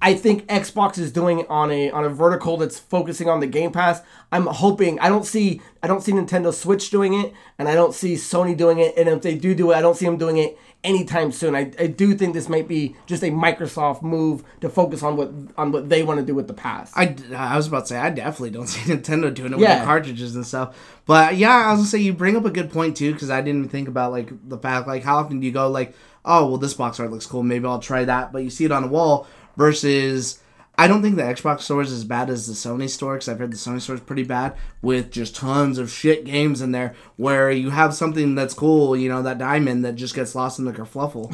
I think Xbox is doing it on a on a vertical that's focusing on the Game Pass. I'm hoping I don't see I don't see Nintendo Switch doing it, and I don't see Sony doing it. And if they do do it, I don't see them doing it anytime soon. I, I do think this might be just a Microsoft move to focus on what on what they want to do with the past. I, I was about to say I definitely don't see Nintendo doing it yeah. with the cartridges and stuff. But yeah, I was gonna say you bring up a good point too because I didn't think about like the fact like how often do you go like oh well this box art looks cool maybe I'll try that but you see it on the wall versus I don't think the Xbox store is as bad as the Sony store because I've heard the Sony store is pretty bad with just tons of shit games in there where you have something that's cool, you know, that diamond that just gets lost in the kerfluffle.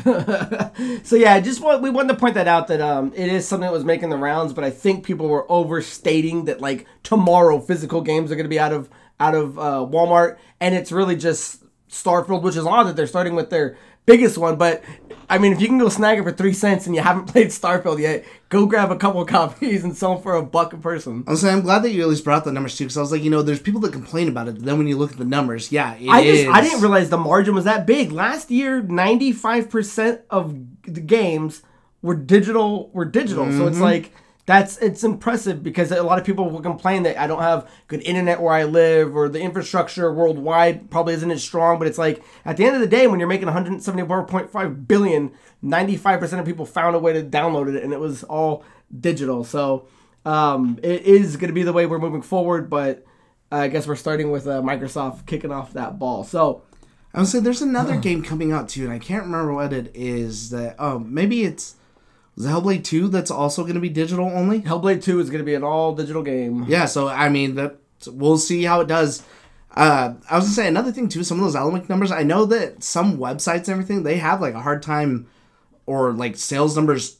so yeah, just want, we wanted to point that out that um, it is something that was making the rounds, but I think people were overstating that like tomorrow physical games are going to be out of out of uh, Walmart, and it's really just Starfield, which is odd that they're starting with their biggest one. But I mean, if you can go snag it for three cents and you haven't played Starfield yet, go grab a couple copies and sell them for a buck a person. I'm saying I'm glad that you at least brought the numbers too, because I was like, you know, there's people that complain about it. But then when you look at the numbers, yeah, I just. I didn't realize the margin was that big. Last year, 95 percent of the games were digital. Were digital, mm-hmm. so it's mm-hmm. like that's it's impressive because a lot of people will complain that I don't have good internet where I live or the infrastructure worldwide probably isn't as strong. But it's like at the end of the day, when you're making 174.5 billion, 95% of people found a way to download it, and it was all digital. So um, it is going to be the way we're moving forward. But I guess we're starting with uh, Microsoft kicking off that ball. So. I would say there's another game coming out too, and I can't remember what it is. That oh, maybe it's is Hellblade 2 that's also going to be digital only? Hellblade 2 is going to be an all digital game. Yeah, so I mean that we'll see how it does. Uh, I was gonna say another thing too. Some of those element numbers, I know that some websites and everything they have like a hard time, or like sales numbers,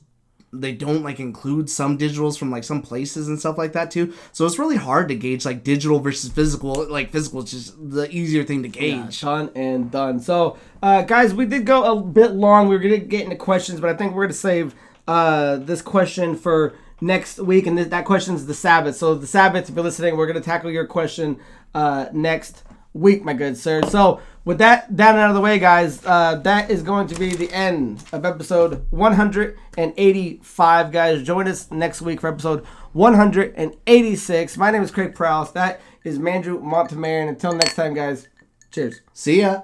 they don't like include some digitals from like some places and stuff like that too. So it's really hard to gauge like digital versus physical. Like physical is just the easier thing to gauge. Yeah, done and done. So uh, guys, we did go a bit long. We were gonna get into questions, but I think we're gonna save uh, this question for next week, and th- that question is the Sabbath. So the Sabbath, if you're listening, we're going to tackle your question uh, next week, my good sir. So with that down and out of the way, guys, uh, that is going to be the end of episode 185. Guys, join us next week for episode 186. My name is Craig Perales. That is Mandrew Montemayor. And until next time, guys, cheers. See ya.